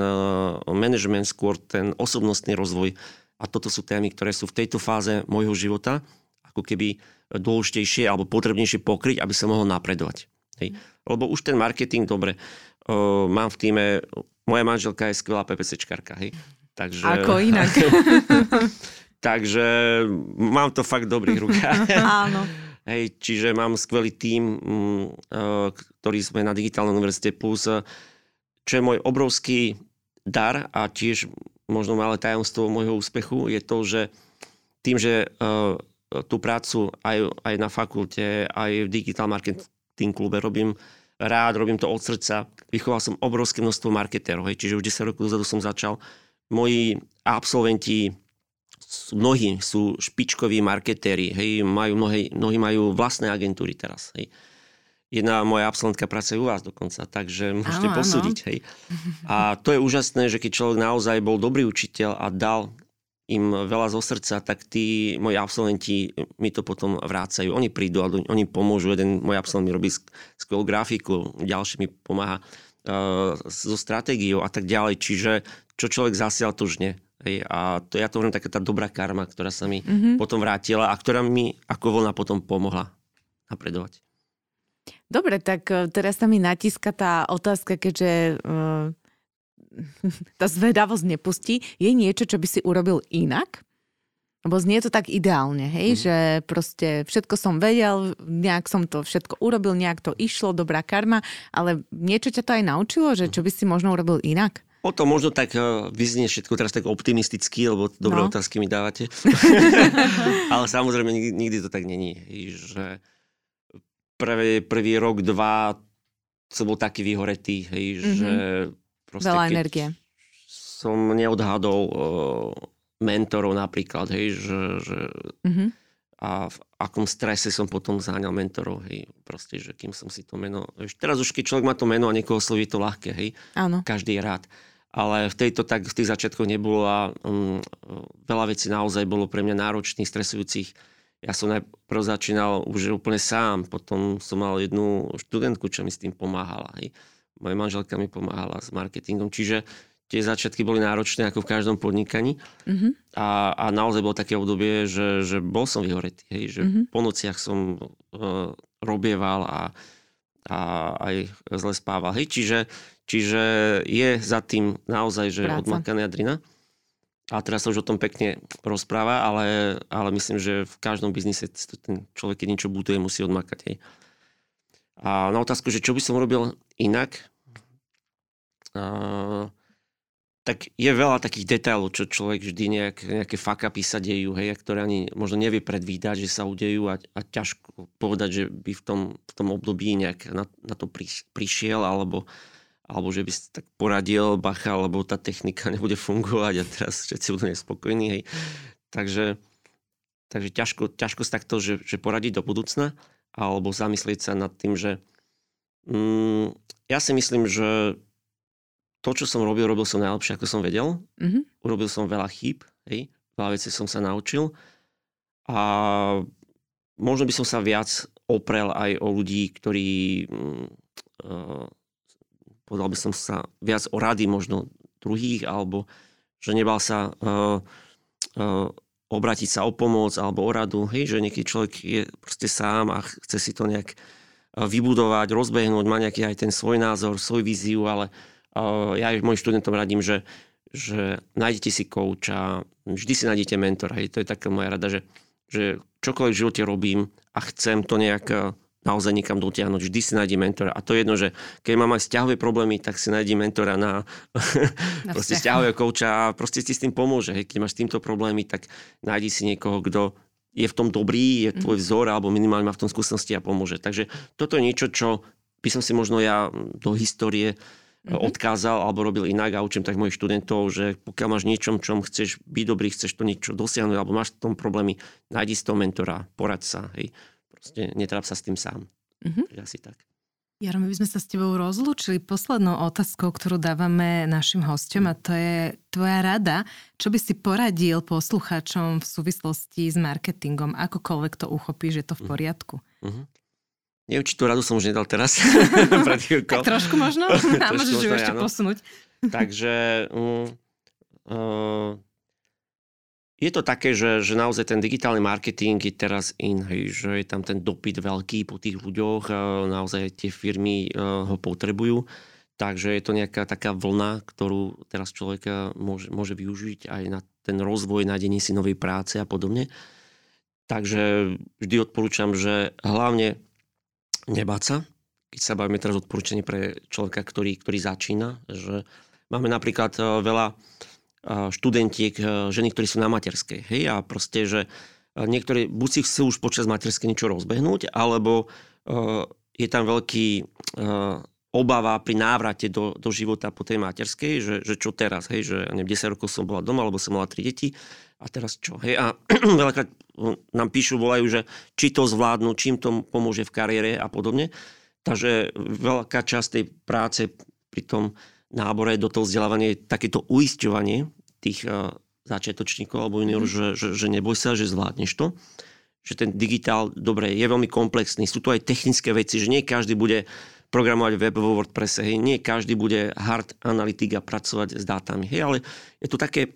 management, skôr ten osobnostný rozvoj. A toto sú témy, ktoré sú v tejto fáze môjho života ako keby dôležitejšie alebo potrebnejšie pokryť, aby sa mohol napredovať. Hej. Lebo už ten marketing, dobre, uh, mám v týme, moja manželka je skvelá PPCčkarka, hej. Takže, Ako inak. takže mám to fakt v dobrých rukách. Áno. Hej, čiže mám skvelý tím, mm, e, ktorý sme na Digitálnej univerzite Plus, e, čo je môj obrovský dar a tiež možno malé tajomstvo môjho úspechu je to, že tým, že e, tú prácu aj, aj na fakulte, aj v Digital Marketing klube robím rád, robím to od srdca. Vychoval som obrovské množstvo marketérov, hej, čiže už 10 rokov dozadu som začal. Moji absolventi mnohí sú špičkoví marketéri, hej, majú mnohí, mnohí majú vlastné agentúry teraz, hej. Jedna moja absolventka pracuje u vás dokonca, takže môžete áno, posúdiť. Hej. A to je úžasné, že keď človek naozaj bol dobrý učiteľ a dal im veľa zo srdca, tak tí moji absolventi mi to potom vrácajú. Oni prídu a oni pomôžu. Jeden môj absolvent mi robí skvelú grafiku, ďalší mi pomáha uh, so stratégiou a tak ďalej. Čiže čo človek zasial, to už nie. Hej, a to ja to hovorím taká tá dobrá karma, ktorá sa mi mm-hmm. potom vrátila a ktorá mi ako voľna potom pomohla napredovať. Dobre, tak e, teraz sa mi natíska tá otázka, keďže uh, tá zvedavosť nepustí, je niečo, čo by si urobil inak? Lebo znie to tak ideálne, hej, mm. že proste všetko som vedel, nejak som to všetko urobil, nejak to išlo, dobrá karma, ale niečo ťa to aj naučilo, že čo by si možno urobil inak? O to možno tak uh, vyznie všetko teraz tak optimisticky, lebo dobré no. otázky mi dávate. ale samozrejme nikdy, nikdy to tak není. Že prvý, prvý rok, dva som bol taký vyhoretý, hej, mm-hmm. že proste, Veľa energie. Som neodhadol uh, mentorov napríklad, hej, že, že mm-hmm. a v akom strese som potom zháňal mentorov, hej, proste, že kým som si to meno, vieš, teraz už keď človek má to meno a niekoho sloví, to ľahké, hej, Áno. každý rád. Ale v tejto tak v tých začiatkoch nebolo a um, veľa vecí naozaj bolo pre mňa náročných, stresujúcich. Ja som najprv začínal už úplne sám, potom som mal jednu študentku, čo mi s tým pomáhala. Hej. Moja manželka mi pomáhala s marketingom, čiže tie začiatky boli náročné ako v každom podnikaní. Mm-hmm. A, a naozaj bolo také obdobie, že, že bol som vyhoretý. Hej, že mm-hmm. po nociach som uh, robieval a, a aj zle spával. Hej, čiže, čiže je za tým naozaj, že Práca. odmakaná drina. A teraz sa už o tom pekne rozpráva, ale, ale myslím, že v každom biznise ten človek, keď niečo buduje, musí odmakať. Hej. A na otázku, že čo by som robil inak, tak je veľa takých detailov, čo človek vždy nejak, nejaké fakapy sa dejú, hej, ktoré ani možno nevie predvídať, že sa udejú a, a ťažko povedať, že by v tom, v tom období nejak na, na to prišiel, alebo, alebo že by si tak poradil, bacha, alebo tá technika nebude fungovať a teraz všetci budú nespokojní. Hej. Takže, takže ťažko, ťažko takto, že, že poradiť do budúcna, alebo zamyslieť sa nad tým, že mm, ja si myslím, že to, čo som robil, robil som najlepšie, ako som vedel. Mm-hmm. Urobil som veľa chýb, hej, veľa vecí som sa naučil. A možno by som sa viac oprel aj o ľudí, ktorí, uh, povedal by som sa, viac o rady možno druhých, alebo že nebal sa uh, uh, obrátiť sa o pomoc alebo o radu. Hej, že niekedy človek je proste sám a chce si to nejak vybudovať, rozbehnúť, má nejaký aj ten svoj názor, svoj víziu, ale ja aj mojim študentom radím, že, že nájdete si kouča, vždy si nájdete mentora. Hej, to je taká moja rada, že, že čokoľvek v živote robím a chcem to nejak e, naozaj niekam dotiahnuť, vždy si nájde mentora. A to je jedno, že keď mám aj vzťahové problémy, tak si nájde mentora na, na proste vzťahového kouča a proste ti s tým pomôže. Hej. Keď máš týmto problémy, tak nájdi si niekoho, kto je v tom dobrý, je tvoj mhm. vzor alebo minimálne má v tom skúsenosti a pomôže. Takže toto je niečo, čo by som si možno ja do histórie mm-hmm. odkázal alebo robil inak a učím tak mojich študentov, že pokiaľ máš niečom, čom chceš byť dobrý, chceš to niečo dosiahnuť alebo máš v tom problémy, nájdi si toho mentora, poraď sa, hej. Proste netráp sa s tým sám. Mm-hmm. Asi tak. Jaro, my by sme sa s tebou rozlúčili poslednou otázkou, ktorú dávame našim hostom a to je tvoja rada. Čo by si poradil poslucháčom v súvislosti s marketingom? Akokoľvek to uchopí, že je to v mhm. poriadku? Mm-hmm. Neviem, či tú radu som už nedal teraz. tak trošku možno? A môžeš ju ešte áno. posunúť. Takže um, uh, je to také, že, že naozaj ten digitálny marketing je teraz in, hej, že je tam ten dopyt veľký po tých ľuďoch, uh, naozaj tie firmy uh, ho potrebujú. Takže je to nejaká taká vlna, ktorú teraz človek môže, môže využiť aj na ten rozvoj, nájdenie si novej práce a podobne. Takže vždy odporúčam, že hlavne nebáť sa, keď sa bavíme teraz odporúčanie pre človeka, ktorý, ktorý začína, že máme napríklad e, veľa e, študentiek, e, ženy, ktorí sú na materskej, hej, a proste, že niektorí buď si chcú už počas materskej niečo rozbehnúť, alebo je tam veľký obava pri návrate do, do života po tej materskej, že, že čo teraz, hej, že neviem, 10 rokov som bola doma, alebo som mala 3 deti a teraz čo, hej, a veľakrát nám píšu, volajú, že či to zvládnu, čím to pomôže v kariére a podobne. Takže veľká časť tej práce pri tom nábore do toho vzdelávania je takéto uisťovanie tých uh, začiatočníkov alebo juniorov, mm. že, že, že neboj sa, že zvládneš to. Že ten digitál, dobre, je veľmi komplexný. Sú tu aj technické veci, že nie každý bude programovať web vo WordPresse, hej, nie každý bude hard analytik a pracovať s dátami, hej, ale je to také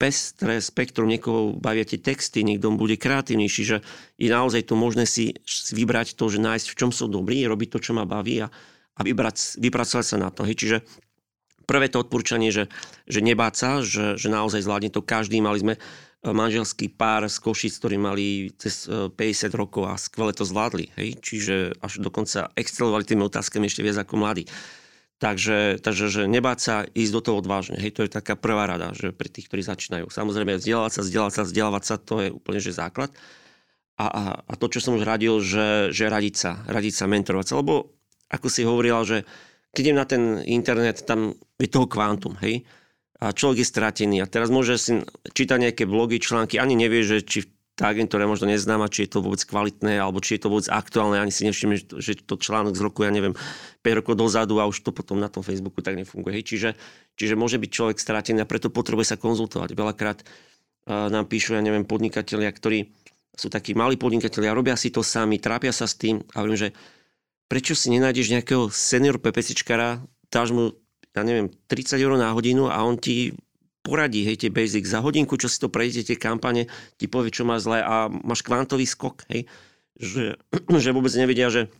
pestré spektrum, niekoho bavia tie texty, niekto bude kreatívnejší, že je naozaj to možné si vybrať to, že nájsť v čom som dobrý, robiť to, čo ma baví a, a vybrať, vypracovať sa na to. Hej. Čiže prvé to odporúčanie, že, že nebáť že, že naozaj zvládne to každý. Mali sme manželský pár z Košic, ktorí mali cez 50 rokov a skvele to zvládli. Hej? Čiže až dokonca excelovali tými otázkami ešte viac ako mladí. Takže, takže že nebáť sa ísť do toho odvážne. Hej, to je taká prvá rada, že pre tých, ktorí začínajú. Samozrejme, vzdelávať sa, vzdelávať sa, vzdelávať sa, to je úplne že základ. A, a, a to, čo som už radil, že, že radiť sa, radiť sa, mentorovať sa. Lebo, ako si hovorila, že keď idem na ten internet, tam je toho kvantum, hej. A človek je stratený. A teraz môže si čítať nejaké blogy, články, ani nevie, že či tá agentúra možno neznáma, či je to vôbec kvalitné, alebo či je to vôbec aktuálne, ani si nevšimne, že to článok z roku, ja neviem, 5 rokov dozadu a už to potom na tom Facebooku tak nefunguje. Hej. Čiže, čiže môže byť človek stratený a preto potrebuje sa konzultovať. Veľakrát uh, nám píšu, ja neviem, podnikatelia, ktorí sú takí malí podnikatelia, robia si to sami, trápia sa s tým a hovorím, že prečo si nenájdeš nejakého senior PPCčkara, dáš mu, ja neviem, 30 eur na hodinu a on ti poradí, hej, tie basic. Za hodinku, čo si to prejdete, tie kampane, ti povie, čo má zle a máš kvantový skok, hej. Že, že vôbec nevedia, že,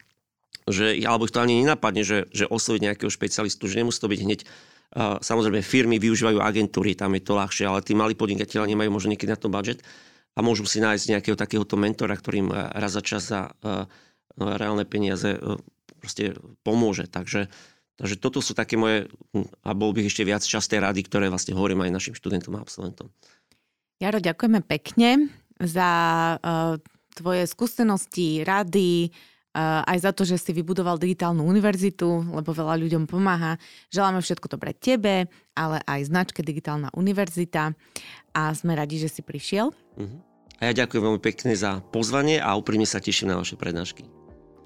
že alebo to ani nenapadne, že, že osloviť nejakého špecialistu, že nemusí to byť hneď Uh, samozrejme, firmy využívajú agentúry, tam je to ľahšie, ale tí malí podnikatelia nemajú možno niekedy na to budget a môžu si nájsť nejakého takéhoto mentora, ktorým raz za čas za uh, reálne peniaze uh, proste pomôže. Takže Takže toto sú také moje, hm, a bol bych ešte viac časté rady, ktoré vlastne hovorím aj našim študentom a absolventom. Jaro, ďakujeme pekne za uh, tvoje skúsenosti, rady, uh, aj za to, že si vybudoval digitálnu univerzitu, lebo veľa ľuďom pomáha. Želáme všetko dobré tebe, ale aj značke Digitálna univerzita a sme radi, že si prišiel. Uh-huh. A ja ďakujem veľmi pekne za pozvanie a úprimne sa teším na vaše prednášky.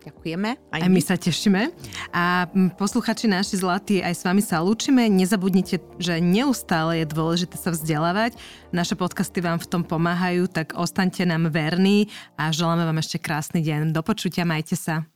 Ďakujeme. Aj, aj my. my sa tešíme. A posluchači naši zlatí, aj s vami sa lúčime. Nezabudnite, že neustále je dôležité sa vzdelávať. Naše podcasty vám v tom pomáhajú, tak ostaňte nám verní a želáme vám ešte krásny deň. Do počutia, majte sa.